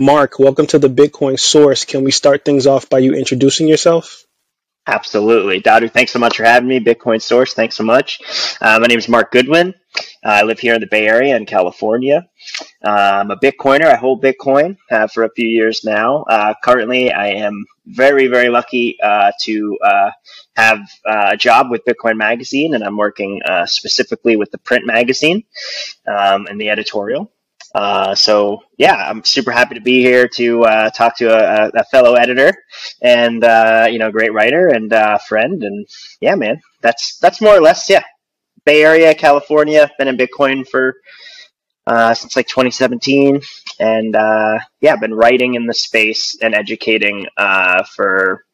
Mark, welcome to the Bitcoin Source. Can we start things off by you introducing yourself? Absolutely. Dadu, thanks so much for having me. Bitcoin Source, thanks so much. Uh, my name is Mark Goodwin. Uh, I live here in the Bay Area in California. Uh, I'm a Bitcoiner. I hold Bitcoin uh, for a few years now. Uh, currently, I am very, very lucky uh, to have a job with Bitcoin Magazine, and I'm working specifically with the print magazine um, and the editorial. Uh, so yeah, I'm super happy to be here to uh, talk to a, a, fellow editor and uh, you know great writer and uh, friend and yeah, man, that's that's more or less yeah. Bay Area, California, been in Bitcoin for uh, since like 2017, and yeah, been writing in the space and educating for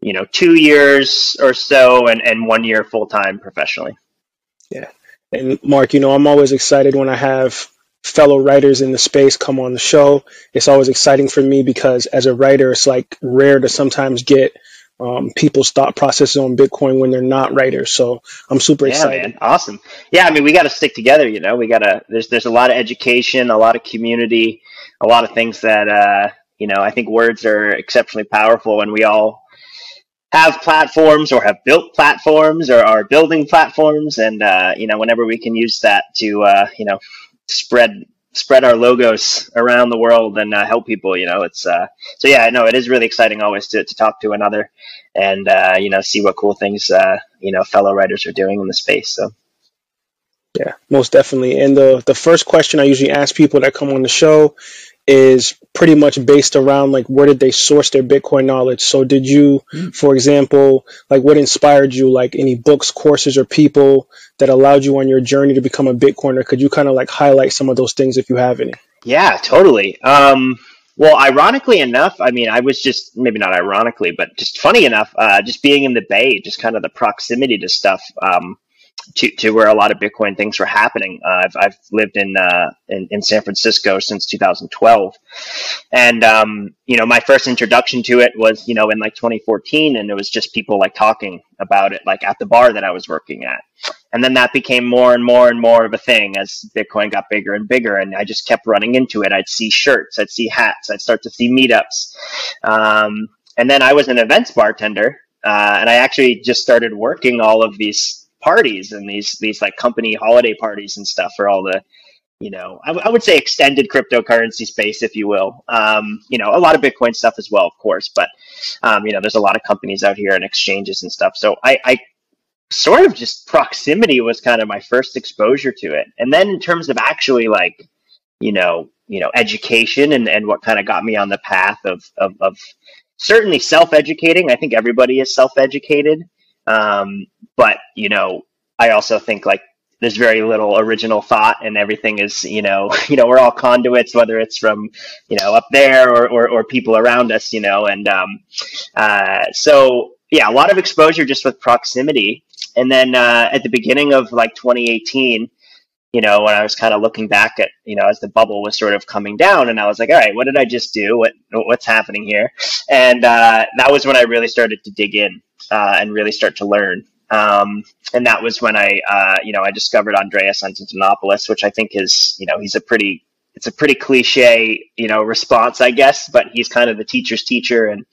you know two years or so and, and one year full time professionally. Yeah. And Mark, you know, I'm always excited when I have fellow writers in the space come on the show. It's always exciting for me because as a writer, it's like rare to sometimes get um, people's thought processes on Bitcoin when they're not writers. So I'm super yeah, excited. Man. Awesome. Yeah, I mean, we got to stick together. You know, we got to. There's there's a lot of education, a lot of community, a lot of things that uh, you know. I think words are exceptionally powerful, and we all have platforms or have built platforms or are building platforms, and uh, you know, whenever we can use that to uh, you know spread spread our logos around the world and uh, help people. You know, it's uh, so yeah, no, it is really exciting always to, to talk to another and uh, you know see what cool things uh, you know fellow writers are doing in the space. So. Yeah, most definitely. And the the first question I usually ask people that come on the show is pretty much based around like where did they source their Bitcoin knowledge. So did you, mm. for example, like what inspired you, like any books, courses, or people that allowed you on your journey to become a Bitcoiner? Could you kind of like highlight some of those things if you have any? Yeah, totally. Um, well, ironically enough, I mean, I was just maybe not ironically, but just funny enough, uh, just being in the Bay, just kind of the proximity to stuff. Um, to, to where a lot of Bitcoin things were happening. Uh, I've, I've lived in, uh, in, in San Francisco since 2012, and um, you know my first introduction to it was you know in like 2014, and it was just people like talking about it like at the bar that I was working at, and then that became more and more and more of a thing as Bitcoin got bigger and bigger, and I just kept running into it. I'd see shirts, I'd see hats, I'd start to see meetups, um, and then I was an events bartender. Uh, and I actually just started working all of these parties and these these like company holiday parties and stuff for all the you know I, w- I would say extended cryptocurrency space if you will. Um, you know a lot of bitcoin stuff as well of course but um, you know there's a lot of companies out here and exchanges and stuff. So I, I sort of just proximity was kind of my first exposure to it. And then in terms of actually like you know you know education and, and what kind of got me on the path of, of, of certainly self-educating. I think everybody is self-educated. Um, but you know, I also think like there's very little original thought and everything is you know you know we're all conduits whether it's from you know up there or or, or people around us you know and um, uh, so yeah a lot of exposure just with proximity. And then uh, at the beginning of like 2018 you know when i was kind of looking back at you know as the bubble was sort of coming down and i was like all right what did i just do? What what's happening here? And uh, that was when i really started to dig in uh, and really start to learn. Um, and that was when I, uh, you know, I discovered Andreas Antonopoulos, which I think is, you know, he's a pretty, it's a pretty cliche, you know, response, I guess, but he's kind of the teacher's teacher. And,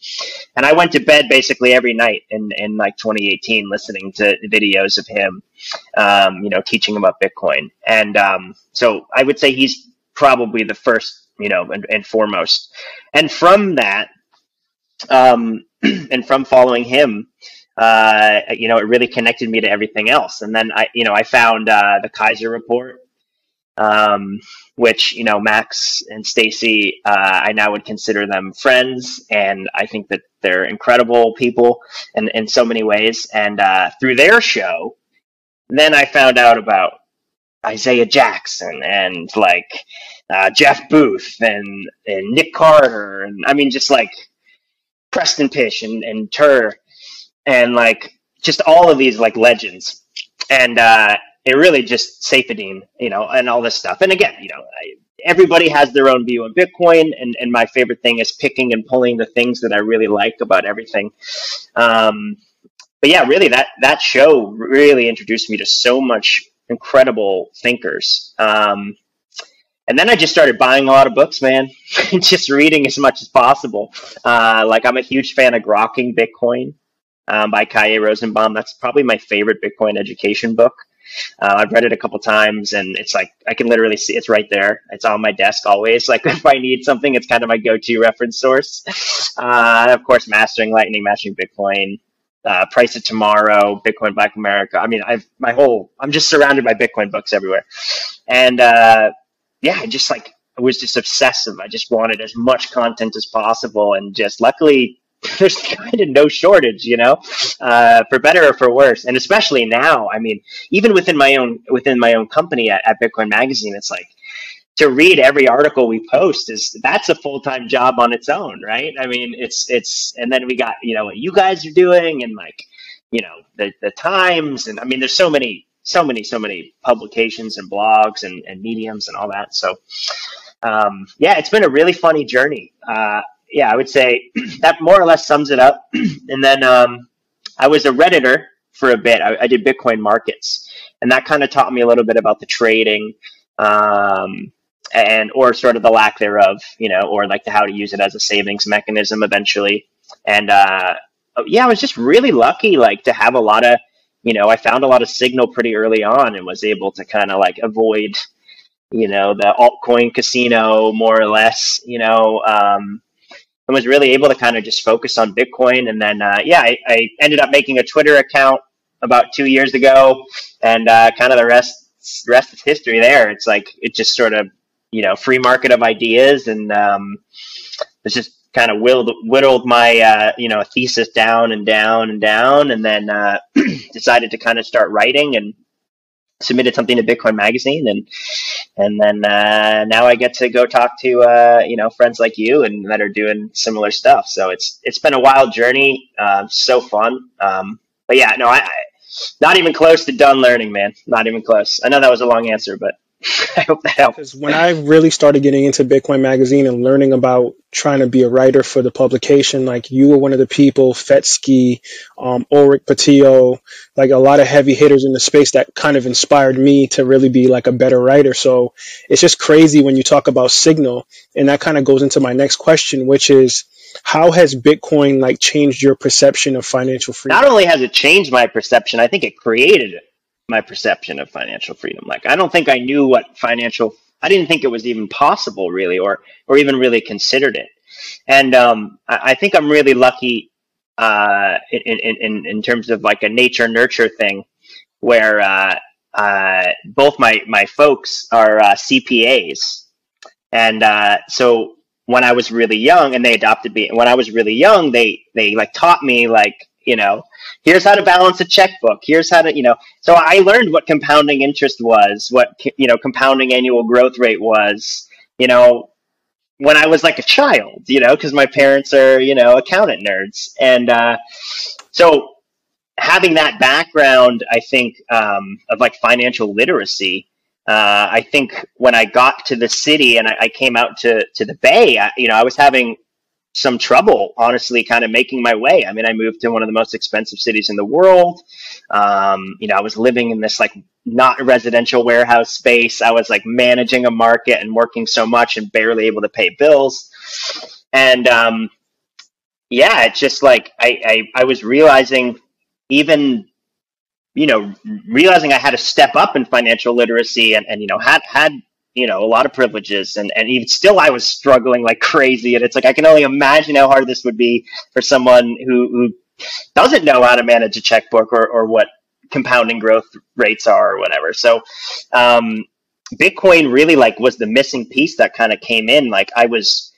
and I went to bed basically every night in, in like 2018, listening to videos of him, um, you know, teaching about Bitcoin. And, um, so I would say he's probably the first, you know, and, and foremost. And from that, um, and from following him, uh, you know, it really connected me to everything else. And then I, you know, I found uh, the Kaiser report, um, which you know, Max and Stacy, uh, I now would consider them friends, and I think that they're incredible people in in so many ways. And uh, through their show, then I found out about Isaiah Jackson and like uh, Jeff Booth and and Nick Carter, and I mean, just like Preston Pysh and, and Tuur and like just all of these like legends. And uh, it really just Saifedean, you know, and all this stuff. And again, you know, I, everybody has their own view on Bitcoin, and, and my favorite thing is picking and pulling the things that I really like about everything. Um, but yeah, really, that that show really introduced me to so much incredible thinkers. Um, and then I just started buying a lot of books, man, just reading as much as possible. Uh, like I'm a huge fan of Grokking Bitcoin um, by Kalle Rosenbaum. That's probably my favorite Bitcoin education book. Uh, I've read it a couple times, and it's like I can literally see it's right there. It's on my desk always. Like if I need something, it's kind of my go-to reference source. Uh, of course, Mastering Lightning, Mastering Bitcoin, uh, Price of Tomorrow, Bitcoin Black America. I mean, I've my whole I'm just surrounded by Bitcoin books everywhere, and uh, yeah, I just like I was just obsessive. I just wanted as much content as possible, and just luckily there's kind of no shortage, you know, uh, for better or for worse. And especially now, I mean, even within my own within my own company at, at Bitcoin Magazine, it's like to read every article we post is that's a full time job on its own, right? I mean, it's it's and then we got you know what you guys are doing and like you know the the times and I mean, there's so many so many so many publications and blogs and, and mediums and all that. So um, yeah, it's been a really funny journey. Uh, yeah, I would say that more or less sums it up. and then um, I was a redditor for a bit. I, I did Bitcoin markets, and that kind of taught me a little bit about the trading. Um, and or sort of the lack thereof, you know, or like the how to use it as a savings mechanism eventually. And uh, yeah, I was just really lucky, like to have a lot of, you know, I found a lot of signal pretty early on and was able to kind of like avoid, you know, the altcoin casino more or less, you know, um, and was really able to kind of just focus on Bitcoin. And then, uh, yeah, I, I, ended up making a Twitter account about two years ago, and uh, kind of the rest rest is history. There, it's like it just sort of you know free market of ideas, and um, it's just kind of whittled, whittled my uh, you know thesis down and down and down, and then uh, decided to kind of start writing and submitted something to Bitcoin Magazine, and and then uh, now I get to go talk to uh, you know friends like you and that are doing similar stuff. So it's it's been a wild journey, uh, so fun. Um, but yeah, no, I, I not even close to done learning, man. Not even close. I know that was a long answer, but I hope that helps. Because when I really started getting into Bitcoin Magazine and learning about trying to be a writer for the publication, like you were one of the people, Fetsky, um, Ulrich Patillo, like a lot of heavy hitters in the space that kind of inspired me to really be like a better writer. So it's just crazy when you talk about Signal, and that kind of goes into my next question, which is how has Bitcoin like changed your perception of financial freedom? Not only has it changed my perception, I think it created it my perception of financial freedom. Like I don't think I knew what financial I didn't think it was even possible really or or even really considered it. And um, I, I, think I'm really lucky uh, in, in, in terms of like a nature nurture thing where uh, uh, both my, my folks are uh, CPAs. And uh, so when I was really young and they adopted me, and when I was really young, they, they like taught me like, you know, here's how to balance a checkbook. Here's how to you know. So i learned what compounding interest was what you know compounding annual growth rate was you know when i was like a child you know because my parents are you know accountant nerds. And uh, so having that background i think um, of like financial literacy uh, I think when I got to the city and I, I came out to, to the Bay, I, you know, I was having some trouble, honestly, kind of making my way. I mean, I moved to one of the most expensive cities in the world. Um, you know, I was living in this like not residential warehouse space. I was like managing a market and working so much and barely able to pay bills. And um, yeah, it's just like I, I, I was realizing even you know realizing I had to step up in financial literacy and, and you know had had you know, a lot of privileges and, and even still I was struggling like crazy. And it's like, I can only imagine how hard this would be for someone who, who doesn't know how to manage a checkbook or, or what compounding growth rates are or whatever. So, um, Bitcoin really like was the missing piece that kind of came in. Like I was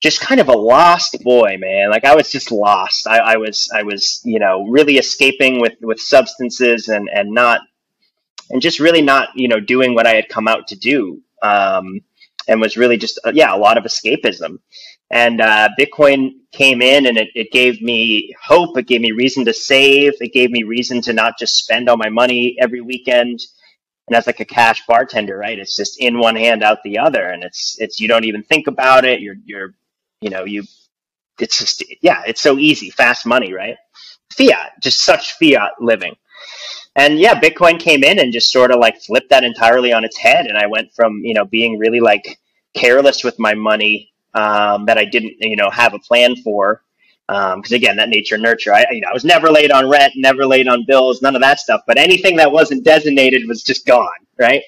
just kind of a lost boy, man. Like I was just lost. I, I was, I was, you know, really escaping with, with substances and, and not, and just really not, you know, doing what I had come out to do um, and was really just uh, yeah a lot of escapism. And uh, Bitcoin came in and it, it gave me hope. It gave me reason to save. It gave me reason to not just spend all my money every weekend. And as like a cash bartender, right? It's just in one hand, out the other, and it's it's you don't even think about it. You're you're you know you it's just yeah, it's so easy, fast money, right? Fiat, just such fiat living. And yeah, Bitcoin came in and just sort of like flipped that entirely on its head. And I went from, you know, being really like careless with my money um, that I didn't, you know, have a plan for. Because um, again, that nature nurture, I, you know, I was never late on rent, never late on bills, none of that stuff. But anything that wasn't designated was just gone, right?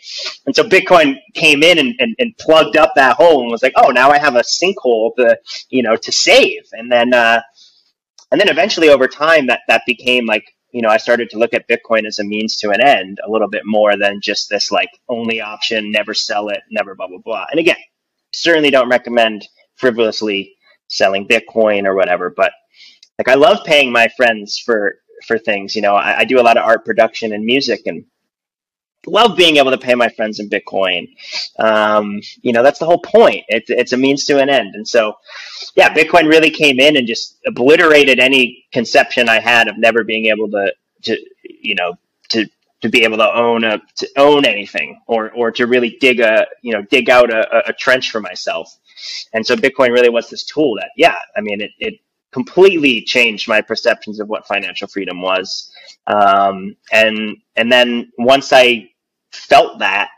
And so Bitcoin came in and, and, and plugged up that hole and was like, oh, now I have a sinkhole to, you know, to save. And then, uh, and then eventually over time, that that became like you know, I started to look at Bitcoin as a means to an end a little bit more than just this like only option, never sell it, never blah, blah, blah. And again, certainly don't recommend frivolously selling Bitcoin or whatever, but like I love paying my friends for, for things, you know, I, I do a lot of art production and music and love being able to pay my friends in Bitcoin. Um, you know, that's the whole point. It's, it's a means to an end. And so, yeah, Bitcoin really came in and just obliterated any conception I had of never being able to, to you know, to to be able to own a to own anything or or to really dig a you know dig out a, a trench for myself. And so Bitcoin really was this tool that, yeah, I mean, it, it completely changed my perceptions of what financial freedom was. Um, and and then once I felt that,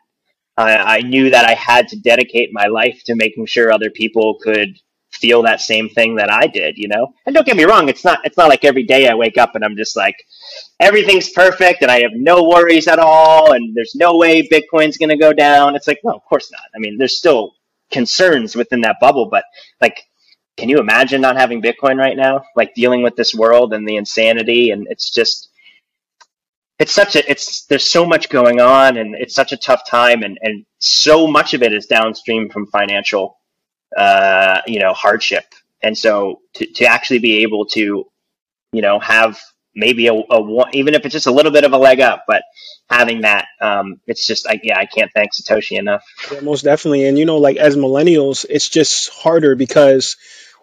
I, I knew that I had to dedicate my life to making sure other people could feel that same thing that I did, you know? And don't get me wrong, it's not it's not like every day I wake up and I'm just like everything's perfect and I have no worries at all and there's no way Bitcoin's going to go down. It's like, no, of course not. I mean, there's still concerns within that bubble, but like can you imagine not having Bitcoin right now? Like dealing with this world and the insanity and it's just it's such a it's there's so much going on and it's such a tough time and and so much of it is downstream from financial uh, you know hardship. And so to, to actually be able to you know have maybe a, a even if it's just a little bit of a leg up but having that um, it's just I, yeah i can't thank satoshi enough. Yeah, most definitely. And you know like as millennials it's just harder because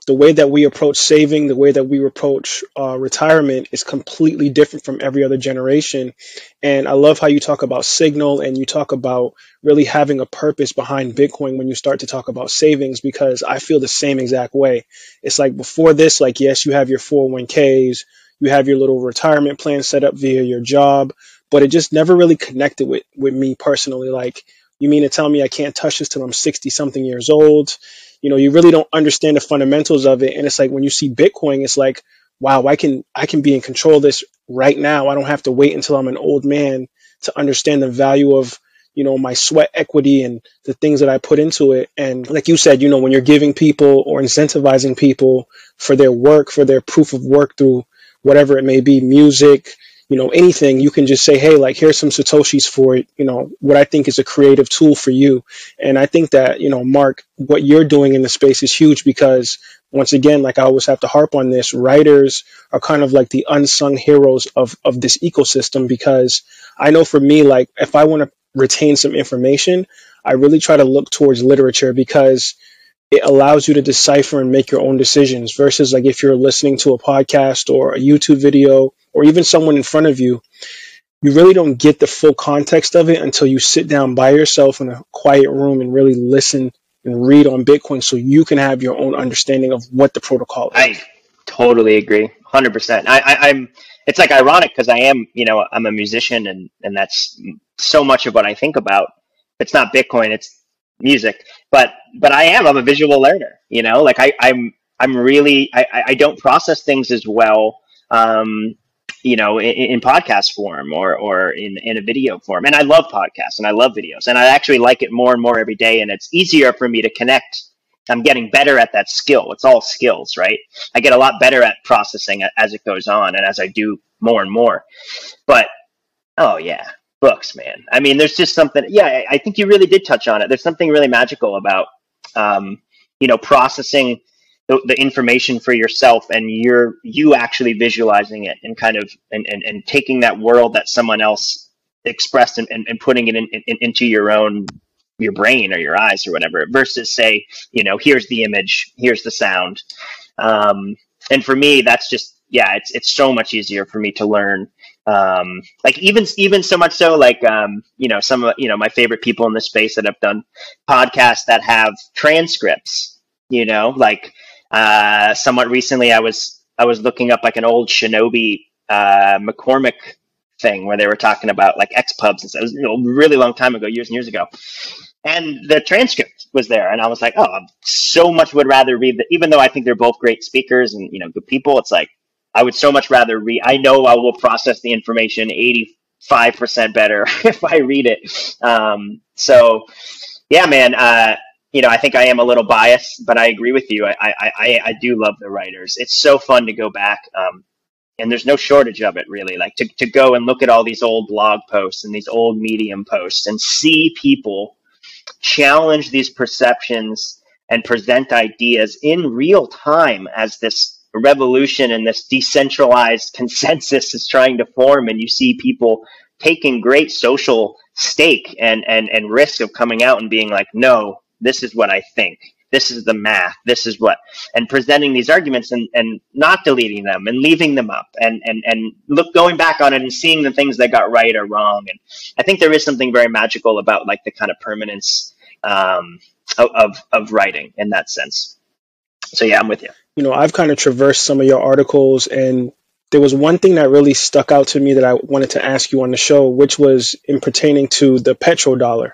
the way that we approach saving, the way that we approach uh, retirement is completely different from every other generation. And I love how you talk about signal and you talk about really having a purpose behind Bitcoin when you start to talk about savings because I feel the same exact way. It's like before this, like, yes, you have your 401ks, you have your little retirement plan set up via your job, but it just never really connected with, with me personally. Like, you mean to tell me I can't touch this till I'm 60 something years old? You know, you really don't understand the fundamentals of it. And it's like when you see Bitcoin, it's like, wow, I can I can be in control of this right now. I don't have to wait until I'm an old man to understand the value of you know my sweat equity and the things that I put into it. And like you said, you know, when you're giving people or incentivizing people for their work, for their proof of work through whatever it may be, music, you know, anything, you can just say, hey, like, here's some Satoshis for, it, you know, what I think is a creative tool for you. And I think that, you know, Mark, what you're doing in the space is huge because once again, like I always have to harp on this, writers are kind of like the unsung heroes of, of this ecosystem because I know for me, like, if I want to retain some information, I really try to look towards literature because it allows you to decipher and make your own decisions versus like if you're listening to a podcast or a YouTube video or even someone in front of you, you really don't get the full context of it until you sit down by yourself in a quiet room and really listen and read on Bitcoin so you can have your own understanding of what the protocol is. I totally agree. 100%. I, I, I'm, it's like ironic because I am, you know, I'm a musician and, and that's so much of what I think about. It's not Bitcoin, it's music but but I am I'm a visual learner you know like I I'm I'm really I I don't process things as well um you know in, in podcast form or or in in a video form. And I love podcasts and I love videos and I actually like it more and more every day and it's easier for me to connect. I'm getting better at that skill. It's all skills right? I get a lot better at processing as it goes on and as I do more and more. But oh yeah books, man. I mean, there's just something. Yeah, I think you really did touch on it. There's something really magical about, um, you know, processing the, the, information for yourself and you're you actually visualizing it and kind of and, and, and taking that world that someone else expressed and, and, and putting it in, in, into your own your brain or your eyes or whatever versus say you know here's the image here's the sound um, and for me that's just yeah it's it's so much easier for me to learn um, like even even so much so like um, you know some of you know my favorite people in the space that have done podcasts that have transcripts you know like uh, somewhat recently i was i was looking up like an old shinobi uh, McCormack thing where they were talking about like x pubs and stuff. It was you know, a really long time ago, years and years ago. And the transcript was there, and I was like, oh, so much would rather read the, even though I think they're both great speakers and you know good people. It's like I would so much rather read. I know I will process the information eighty five percent better if I read it. Um, so, yeah, man. Uh, you know, I think I am a little biased, but I agree with you. I I, I, I do love the writers. It's so fun to go back. Um, and there's no shortage of it really like to, to go and look at all these old blog posts and these old medium posts and see people challenge these perceptions and present ideas in real time as this revolution and this decentralized consensus is trying to form and you see people taking great social stake and and and risk of coming out and being like no this is what i think. This is the math. This is what and presenting these arguments and and not deleting them and leaving them up and and and look going back on it and seeing the things that got right or wrong. And i think there is something very magical about like the kind of permanence um, of of writing in that sense so yeah i'm with you you know i've kind of traversed some of your articles and there was one thing that really stuck out to me that I wanted to ask you on the show, which was in pertaining to the petrodollar.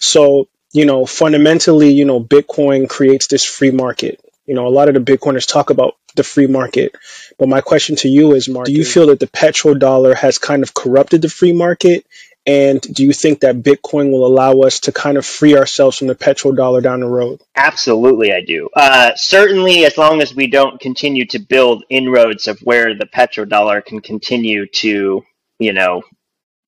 So you know, fundamentally, you know, Bitcoin creates this free market. You know, a lot of the Bitcoiners talk about the free market. But my question to you is, Mark, do you feel that the petrodollar has kind of corrupted the free market? And do you think that Bitcoin will allow us to kind of free ourselves from the petrodollar down the road? Absolutely, I do. Uh, certainly, as long as we don't continue to build inroads of where the petrodollar can continue to, you know,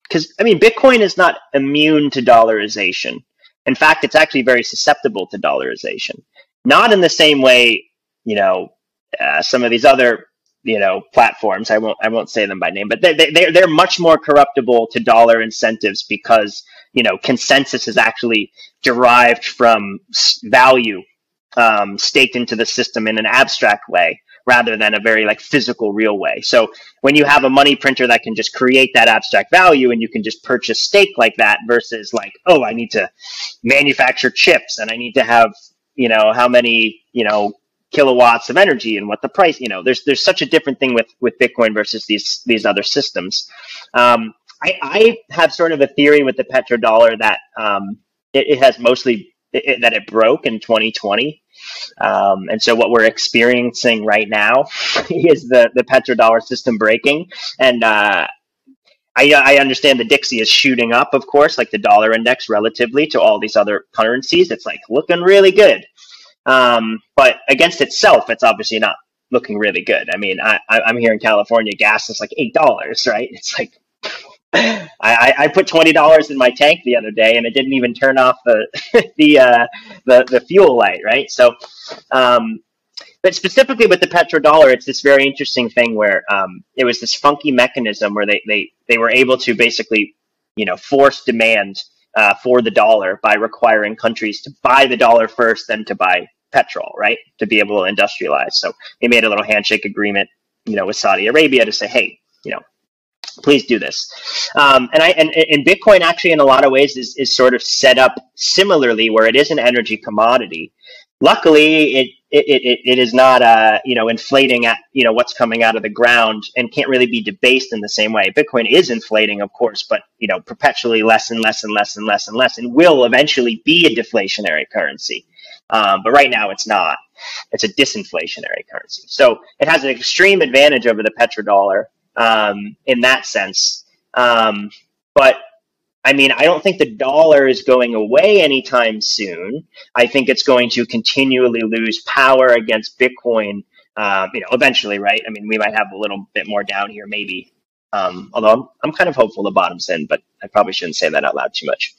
because I mean, Bitcoin is not immune to dollarization. In fact, it's actually very susceptible to dollarization. Not in the same way, you know, uh, some of these other, you know, platforms. I won't, I won't say them by name, but they, they, they're much more corruptible to dollar incentives because, you know, consensus is actually derived from value um, staked into the system in an abstract way rather than a very like physical real way. So when you have a money printer that can just create that abstract value and you can just purchase stake like that versus like, oh, I need to manufacture chips and I need to have, you know, how many, you know, kilowatts of energy and what the price, you know, there's there's such a different thing with with Bitcoin versus these these other systems. Um, I, I have sort of a theory with the petrodollar that um, it, it has mostly it, that it broke in 2020 um, and so what we're experiencing right now is the, the petrodollar system breaking. And uh, I, I understand the Dixie is shooting up, of course, like the dollar index relatively to all these other currencies. It's like looking really good. Um, but against itself, it's obviously not looking really good. I mean, I, I'm here in California, gas is like $8, right? It's like I, I put twenty dollars in my tank the other day, and it didn't even turn off the the uh, the the fuel light. Right. So, um, but specifically with the petrodollar, it's this very interesting thing where um, it was this funky mechanism where they they they were able to basically, you know, force demand uh, for the dollar by requiring countries to buy the dollar first, then to buy petrol, right, to be able to industrialize. So they made a little handshake agreement, you know, with Saudi Arabia to say, hey, you know, please do this. Um, and I and, and Bitcoin actually in a lot of ways is, is sort of set up similarly where it is an energy commodity. Luckily, it it, it, it is not uh, you know inflating at you know what's coming out of the ground and can't really be debased in the same way. Bitcoin is inflating, of course, but you know perpetually less and less and less and less and less, and will eventually be a deflationary currency. Um, but right now, it's not. It's a disinflationary currency. So it has an extreme advantage over the petrodollar um, in that sense. Um, but I mean, I don't think the dollar is going away anytime soon. I think it's going to continually lose power against Bitcoin. Um, you know, eventually, right? I mean, we might have a little bit more down here, maybe. Um, although I'm, I'm kind of hopeful the bottom's in, but I probably shouldn't say that out loud too much.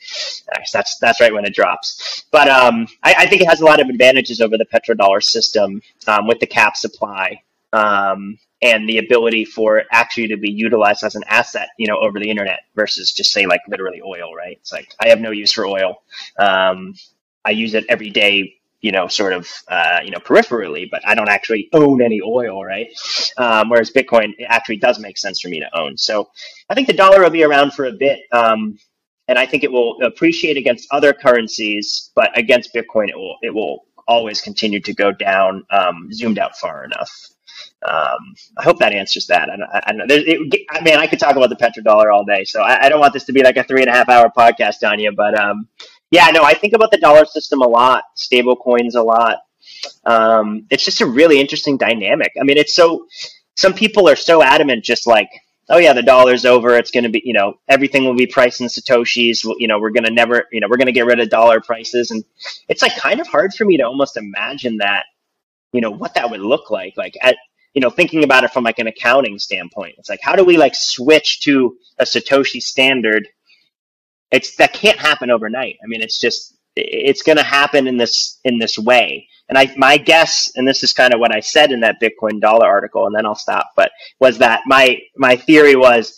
That's that's right when it drops. But um, I, I, think it has a lot of advantages over the petrodollar system um, with the cap supply. Um, and the ability for it actually to be utilized as an asset, you know, over the internet versus just say like literally oil, right? It's like I have no use for oil. Um, I use it every day, you know, sort of, uh, you know, peripherally, but I don't actually own any oil, right? Um, whereas Bitcoin actually does make sense for me to own. So I think the dollar will be around for a bit. Um, and I think it will appreciate against other currencies, but against Bitcoin, it will, it will always continue to go down, um, zoomed out far enough. Um, I hope that answers that. I, I, I. It, I mean, I could talk about the petrodollar all day, so I, I, don't want this to be like a three and a half hour podcast on you. But um, yeah, no, I think about the dollar system a lot, stable coins a lot. Um, it's just a really interesting dynamic. I mean, it's so some people are so adamant, just like, oh yeah, the dollar's over. It's going to be, you know, everything will be priced in satoshis. You know, we're going to never, you know, we're going to get rid of dollar prices, and it's like kind of hard for me to almost imagine that, you know, what that would look like. Like at, you know, thinking about it from like an accounting standpoint, it's like how do we like switch to a satoshi standard? It's that can't happen overnight. I mean, it's just it's going to happen in this in this way. And I my guess, and this is kind of what I said in that Bitcoin dollar article, and then I'll stop. But was that my my theory was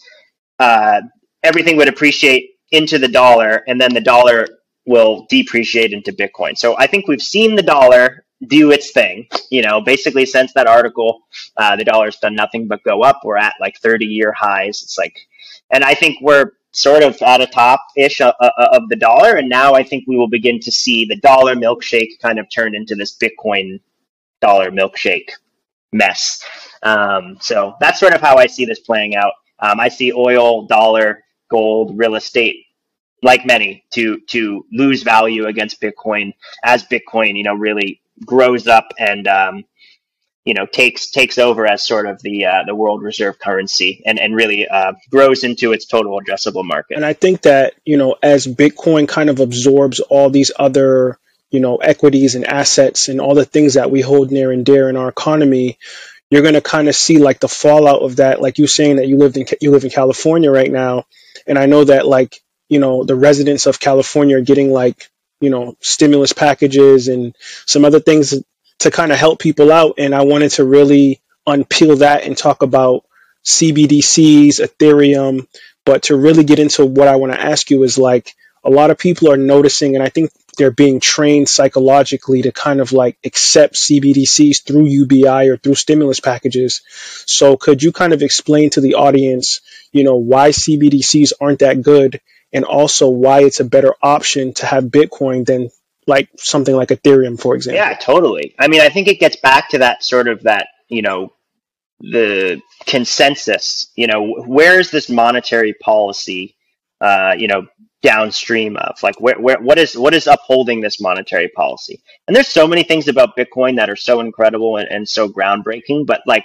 uh, everything would appreciate into the dollar, and then the dollar will depreciate into Bitcoin. So I think we've seen the dollar do its thing. You know, basically since that article, uh, the dollar's done nothing but go up. We're at like 30 year highs. It's like, and I think we're sort of at a top ish of, of the dollar. And now I think we will begin to see the dollar milkshake kind of turn into this Bitcoin dollar milkshake mess. Um, so that's sort of how I see this playing out. Um, I see oil, dollar, gold, real estate, like many, to to lose value against Bitcoin as Bitcoin, you know, really grows up and um, you know takes takes over as sort of the uh, the world reserve currency and and really uh, grows into its total addressable market. And I think that you know as Bitcoin kind of absorbs all these other you know equities and assets and all the things that we hold near and dear in our economy, you're going to kind of see like the fallout of that. Like you saying that you lived in you live in California right now, and I know that like you know the residents of California are getting like you know stimulus packages and some other things to kind of help people out. And I wanted to really unpeel that and talk about CBDCs, Ethereum, but to really get into what I want to ask you is like a lot of people are noticing, and I think they're being trained psychologically to kind of like accept CBDCs through UBI or through stimulus packages. So could you kind of explain to the audience, you know, why CBDCs aren't that good and also why it's a better option to have Bitcoin than like something like Ethereum, for example. Yeah, totally. I mean, I think it gets back to that sort of that, you know, the consensus, you know, where is this monetary policy, uh, you know, downstream of like where, where what is what is upholding this monetary policy and there's so many things about bitcoin that are so incredible and, and so groundbreaking but like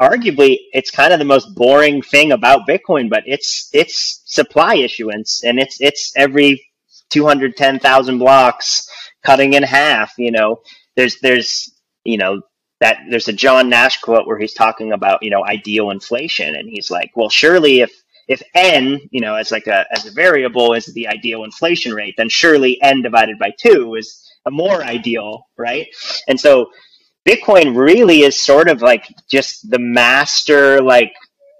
arguably it's kind of the most boring thing about bitcoin but it's it's supply issuance and it's it's every 210,000 blocks cutting in half. You know, there's there's you know that there's a John Nash quote where he's talking about you know ideal inflation, and he's like, well, surely if if n you know as like a as a variable is the ideal inflation rate, then surely n divided by two is a more ideal, right? And so Bitcoin really is sort of like just the master like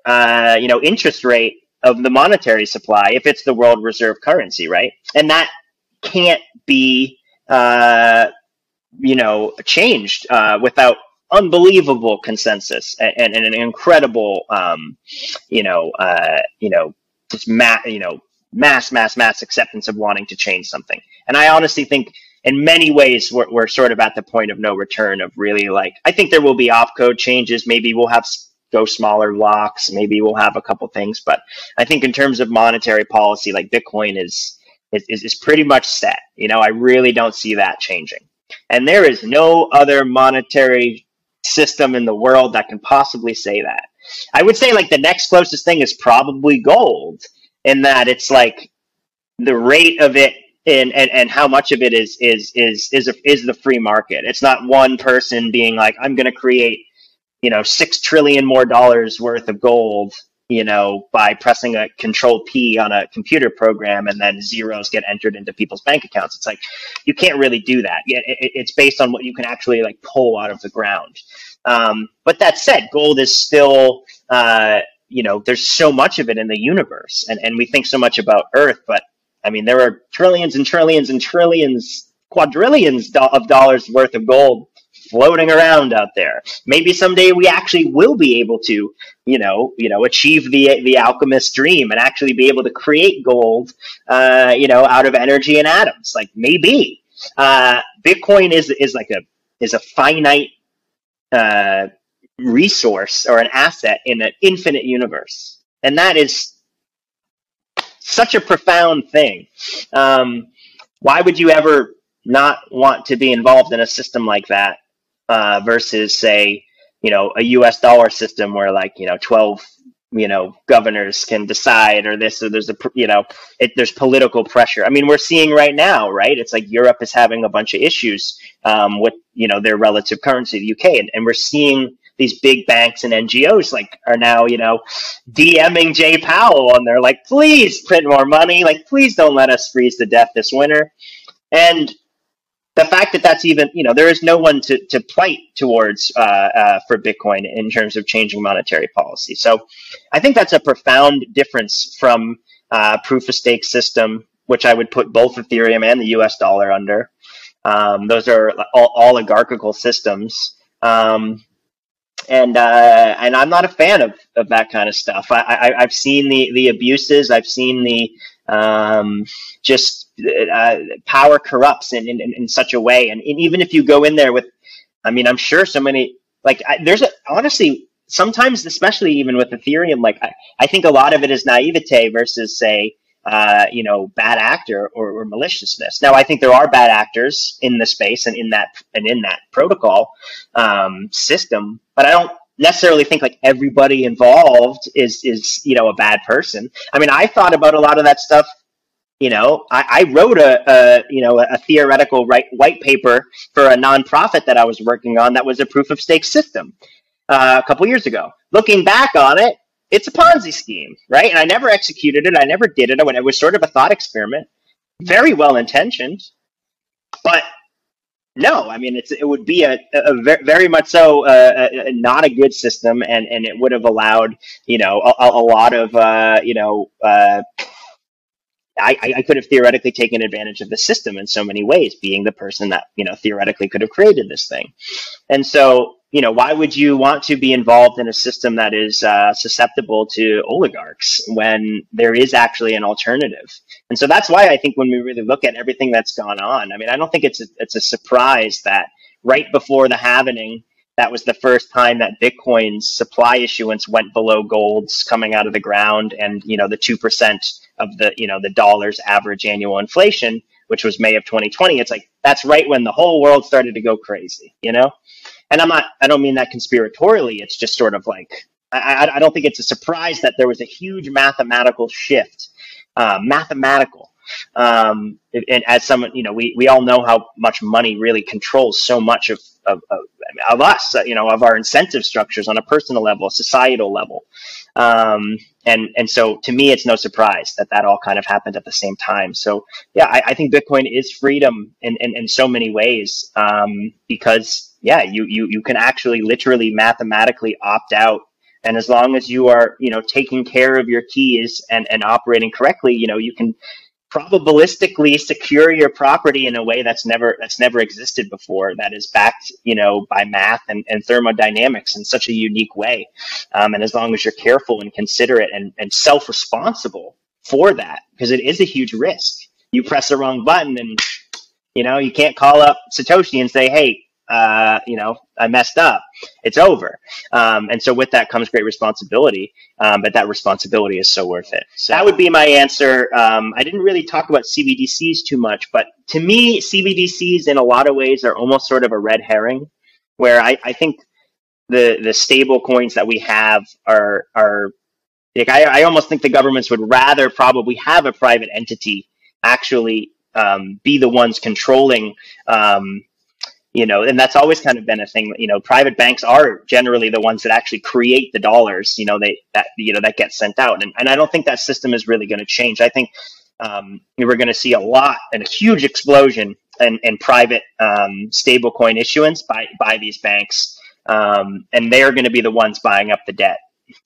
uh, you know interest rate of the monetary supply if it's the world reserve currency, right? And that can't be uh, you know, changed uh, without unbelievable consensus and, and, and an incredible, um, you know, uh, you know, just mass, you know, mass, mass, mass acceptance of wanting to change something. And I honestly think, in many ways, we're, we're sort of at the point of no return. Of really like, I think there will be opcode changes. Maybe we'll have go smaller blocks. Maybe we'll have a couple things, but I think in terms of monetary policy, like Bitcoin is is, is pretty much set. You know, I really don't see that changing. And there is no other monetary system in the world that can possibly say that. I would say like the next closest thing is probably gold in that it's like the rate of it and, and, and how much of it is is is is a, is the free market. It's not one person being like I'm going to create you know six trillion more dollars worth of gold you know, by pressing a control P on a computer program and then zeros get entered into people's bank accounts. It's like, you can't really do that. It's based on what you can actually like pull out of the ground. Um, but that said, gold is still, uh, you know, there's so much of it in the universe and, and we think so much about earth, but I mean, there are trillions and trillions and trillions, quadrillions of dollars worth of gold floating around out there. Maybe someday we actually will be able to, you know, you know, achieve the the alchemist dream and actually be able to create gold, uh, you know, out of energy and atoms. Like maybe uh, Bitcoin is is like a is a finite uh, resource or an asset in an infinite universe. And that is such a profound thing. Um, why would you ever not want to be involved in a system like that uh, versus, say, you know, a U.S. dollar system where like you know twelve you know governors can decide or this or there's a you know it, there's political pressure i mean we're seeing right now right it's like europe is having a bunch of issues um, with you know their relative currency the uk and, and we're seeing these big banks and NGOs like are now, you know, DMing Jay Powell and they're like, please print more money. Like, please don't let us freeze to death this winter. And the fact that that's even, you know, there is no one to, to plight towards uh, uh, for Bitcoin in terms of changing monetary policy. So I think that's a profound difference from uh, proof of stake system, which I would put both Ethereum and the US dollar under. Um, those are all oligarchical systems. Um, and uh, and I'm not a fan of, of that kind of stuff. I, I have seen the the abuses. I've seen the um, just uh, power corrupts in, in, in such a way. And, and, even if you go in there with, I mean, I'm sure so many like I, there's a honestly sometimes, especially even with Ethereum, like I, I think a lot of it is naivete versus say uh, you know, bad actor or, or, maliciousness. Now, I think there are bad actors in the space and in that and in that protocol um, system, but I don't necessarily think like everybody involved is is you know a bad person. I mean, I thought about a lot of that stuff. You know, I, I wrote a, a, you know a theoretical right, white paper for a nonprofit that I was working on that was a proof of stake system uh, a couple years ago. Looking back on it, it's a Ponzi scheme, right? And I never executed it. I never did it. It was sort of a thought experiment, very well intentioned, but no, I mean, it's it would be a, a very much so uh, a, not a good system, and and it would have allowed you know a, a lot of uh, you know. Uh, I, I could have theoretically taken advantage of the system in so many ways, being the person that you know theoretically could have created this thing, and so you know, why would you want to be involved in a system that is uh, susceptible to oligarchs when there is actually an alternative? And so that's why I think when we really look at everything that's gone on, I mean, I don't think it's a, it's a surprise that right before the halvening, that was the first time that Bitcoin's supply issuance went below gold's coming out of the ground, and you know the two percent of the you know the dollar's average annual inflation, which was May of 2020. It's like that's right when the whole world started to go crazy, you know and I'm not, I don't mean that conspiratorially. It's just sort of like, I, I don't think it's a surprise that there was a huge mathematical shift, uh, mathematical. Um, and as someone, you know, we, we all know how much money really controls so much of, of, of, of us, you know, of our incentive structures on a personal level, a societal level. Um, and, and so to me, it's no surprise that that all kind of happened at the same time. So yeah, I, I think Bitcoin is freedom in, in, in so many ways, um, because yeah, you, you, you can actually literally mathematically opt out. And as long as you are, you know, taking care of your keys and, and operating correctly, you know, you can probabilistically secure your property in a way that's never that's never existed before that is backed you know by math and, and thermodynamics in such a unique way. Um, and as long as you're careful and considerate and, and self-responsible for that because it is a huge risk. You press the wrong button and you know you can't call up satoshi and say hey uh, you know, I messed up. It's over. Um, and so with that comes great responsibility. Um, but that responsibility is so worth it. So that would be my answer. Um, I didn't really talk about CBDCs too much, but to me, CBDCs in a lot of ways are almost sort of a red herring, where I, I think the the stable coins that we have are are like I, I almost think the governments would rather probably have a private entity actually um, be the ones controlling um, you know and that's always kind of been a thing you know private banks are generally the ones that actually create the dollars you know they that you know that gets sent out. And, and i don't think that system is really going to change. I think um, we're going to see a lot and a huge explosion in, in private um, stablecoin issuance by by these banks. Um, and they're going to be the ones buying up the debt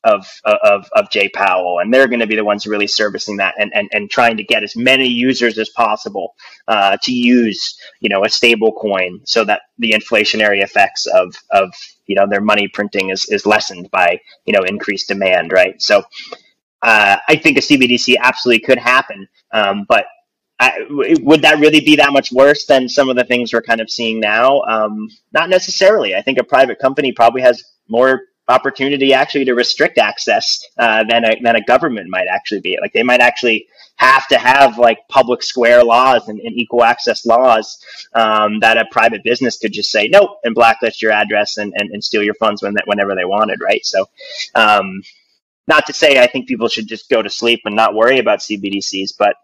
of of of Jay Powell, and they're going to be the ones really servicing that and, and, and trying to get as many users as possible uh, to use you know a stable coin so that the inflationary effects of of you know their money printing is is lessened by you know increased demand, right? So uh, I think a CBDC absolutely could happen, um, but I, would that really be that much worse than some of the things we're kind of seeing now? Um, not necessarily. I think a private company probably has more opportunity actually to restrict access uh, than a, than a government might actually be. Like they might actually have to have like public square laws and, and equal access laws um, that a private business could just say nope and blacklist your address and, and, and steal your funds when whenever they wanted, right? So, um, not to say I think people should just go to sleep and not worry about CBDCs, but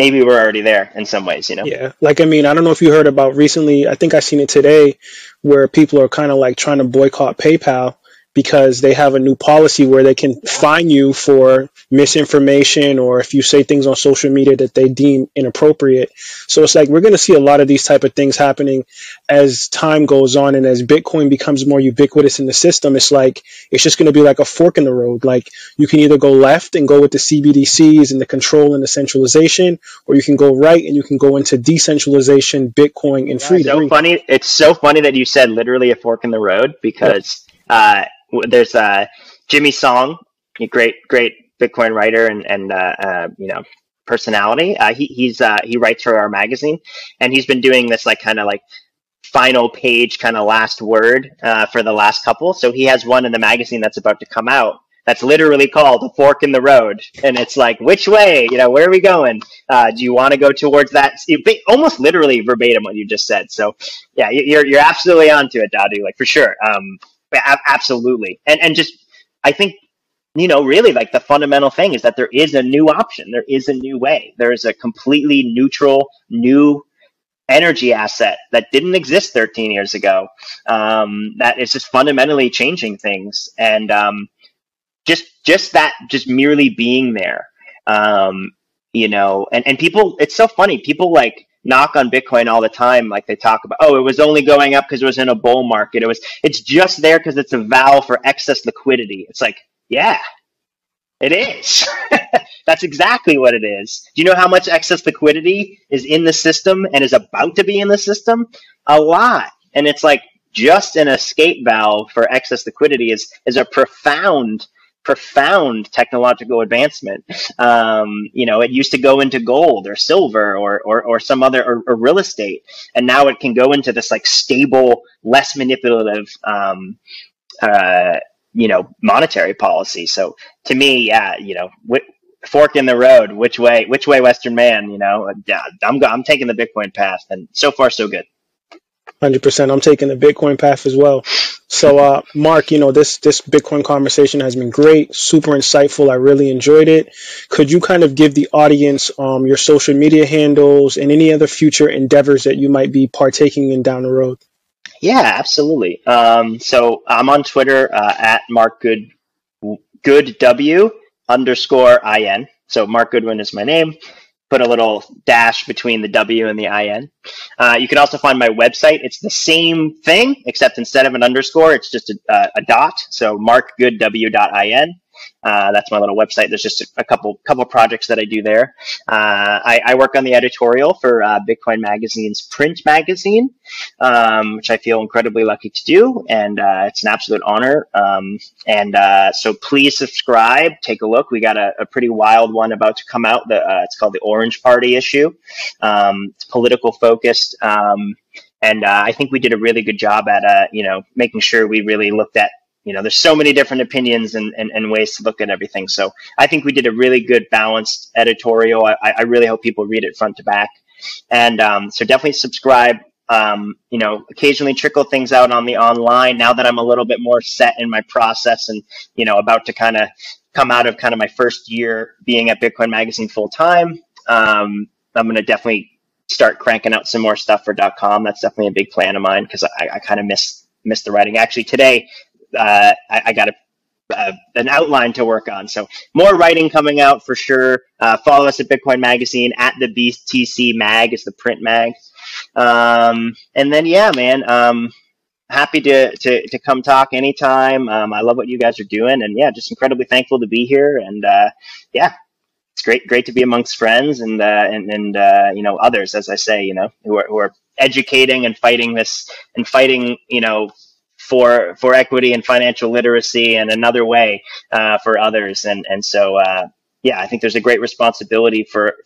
maybe we're already there in some ways, you know? Yeah. Like, I mean, I don't know if you heard about recently, I think I seen it today where people are kind of like trying to boycott PayPal because they have a new policy where they can fine you for misinformation or if you say things on social media that they deem inappropriate. So it's like we're going to see a lot of these type of things happening as time goes on and as Bitcoin becomes more ubiquitous in the system. It's like it's just going to be like a fork in the road. Like you can either go left and go with the CBDCs and the control and the centralization, or you can go right and you can go into decentralization, Bitcoin, and freedom. So funny! It's so funny that you said literally a fork in the road because. Uh, there's uh, Jimmy Song, a great great Bitcoin writer and and uh, uh, you know personality. Uh, he he's uh, he writes for our magazine, and he's been doing this like kind of like final page kind of last word uh, for the last couple. So he has one in the magazine that's about to come out. That's literally called a fork in the road, and it's like, which way? You know, where are we going? Do you want to go towards that? Almost literally verbatim what you just said. So, yeah, you're you're absolutely onto it, Dadu. Like for sure. Um, absolutely. And and just I think you know really like the fundamental thing is that there is a new option. There is a new way. There is a completely neutral new energy asset that didn't exist 13 years ago. Um, that is just fundamentally changing things, and um, just just that just merely being there. Um, you know, and and people, it's so funny. People like knock on Bitcoin all the time. Like they talk about, oh, it was only going up because it was in a bull market. It was, it's just there because it's a valve for excess liquidity. It's like, yeah, it is. That's exactly what it is. Do you know how much excess liquidity is in the system and is about to be in the system? A lot. And it's like just an escape valve for excess liquidity is, is a profound profound technological advancement. Um, you know, it used to go into gold or silver or or, or some other or, or, real estate, and now it can go into this like stable, less manipulative. Um, uh, you know, monetary policy. So to me, yeah, you know, wh- fork in the road. Which way? Which way, Western man? You know, I'm I'm taking the Bitcoin path, and so far so good. Hundred percent. I'm taking the Bitcoin path as well. So, uh, Mark, you know this this Bitcoin conversation has been great, super insightful. I really enjoyed it. Could you kind of give the audience um, your social media handles and any other future endeavors that you might be partaking in down the road? Yeah, absolutely. Um, so I'm on Twitter uh, at Mark Good Good W underscore in. So Mark Goodwin is my name put a little dash between the W and the IN. Uh, you can also find my website. It's the same thing, except instead of an underscore, it's just a, uh, a dot. So markgoodw.in. Uh, that's my little website. There's just a, couple couple projects that I do there. Uh, I, I, work on the editorial for uh, Bitcoin Magazine's print magazine, um, which I feel incredibly lucky to do, and uh, it's an absolute honor. Um, and uh, so please subscribe, take a look. We got a, a pretty wild one about to come out. The, uh, it's called the Orange Party issue. Um, it's political focused. Um, and I think we did a really good job at, you know, making sure we really looked at you know, there's so many different opinions and, and, and, ways to look at everything. So I think we did a really good balanced editorial. I, I really hope people read it front to back. And um, so definitely subscribe. Um, you know, occasionally trickle things out on the online now that I'm a little bit more set in my process and, you know, about to kind of come out of kind of my first year being at Bitcoin Magazine full time. Um, I'm going to definitely start cranking out some more stuff for .com. That's definitely a big plan of mine because I, I kind of miss miss the writing. Actually, today I, I got a uh, an outline to work on. So more writing coming out for sure. Uh, follow us at Bitcoin Magazine at the BTC Mag is the print mag. Um, and then yeah, man, um, happy to, to, to come talk anytime. Um, I love what you guys are doing, and yeah, just incredibly thankful to be here. And uh, yeah, it's great great to be amongst friends and uh, and and uh, you know others, as I say, you know, who are who are educating and fighting this and fighting you know for for equity and financial literacy and another way uh, for others. And and so uh, yeah, I think there's a great responsibility for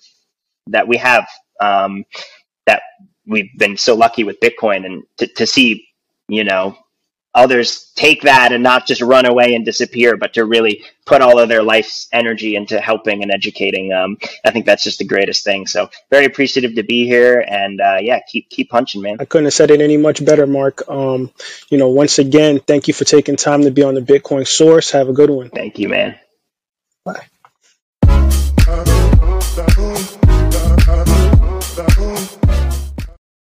that we have um, that we've been so lucky with Bitcoin and to, to see you know others take that and not just run away and disappear, but to really put all of their life's energy into helping and educating. Um, I think that's just the greatest thing. So very appreciative to be here, and uh, yeah, keep keep punching, man. I couldn't have said it any much better, Mark. Um, you know, once again, thank you for taking time to be on the Bitcoin Source. Have a good one. Thank you, man. Bye.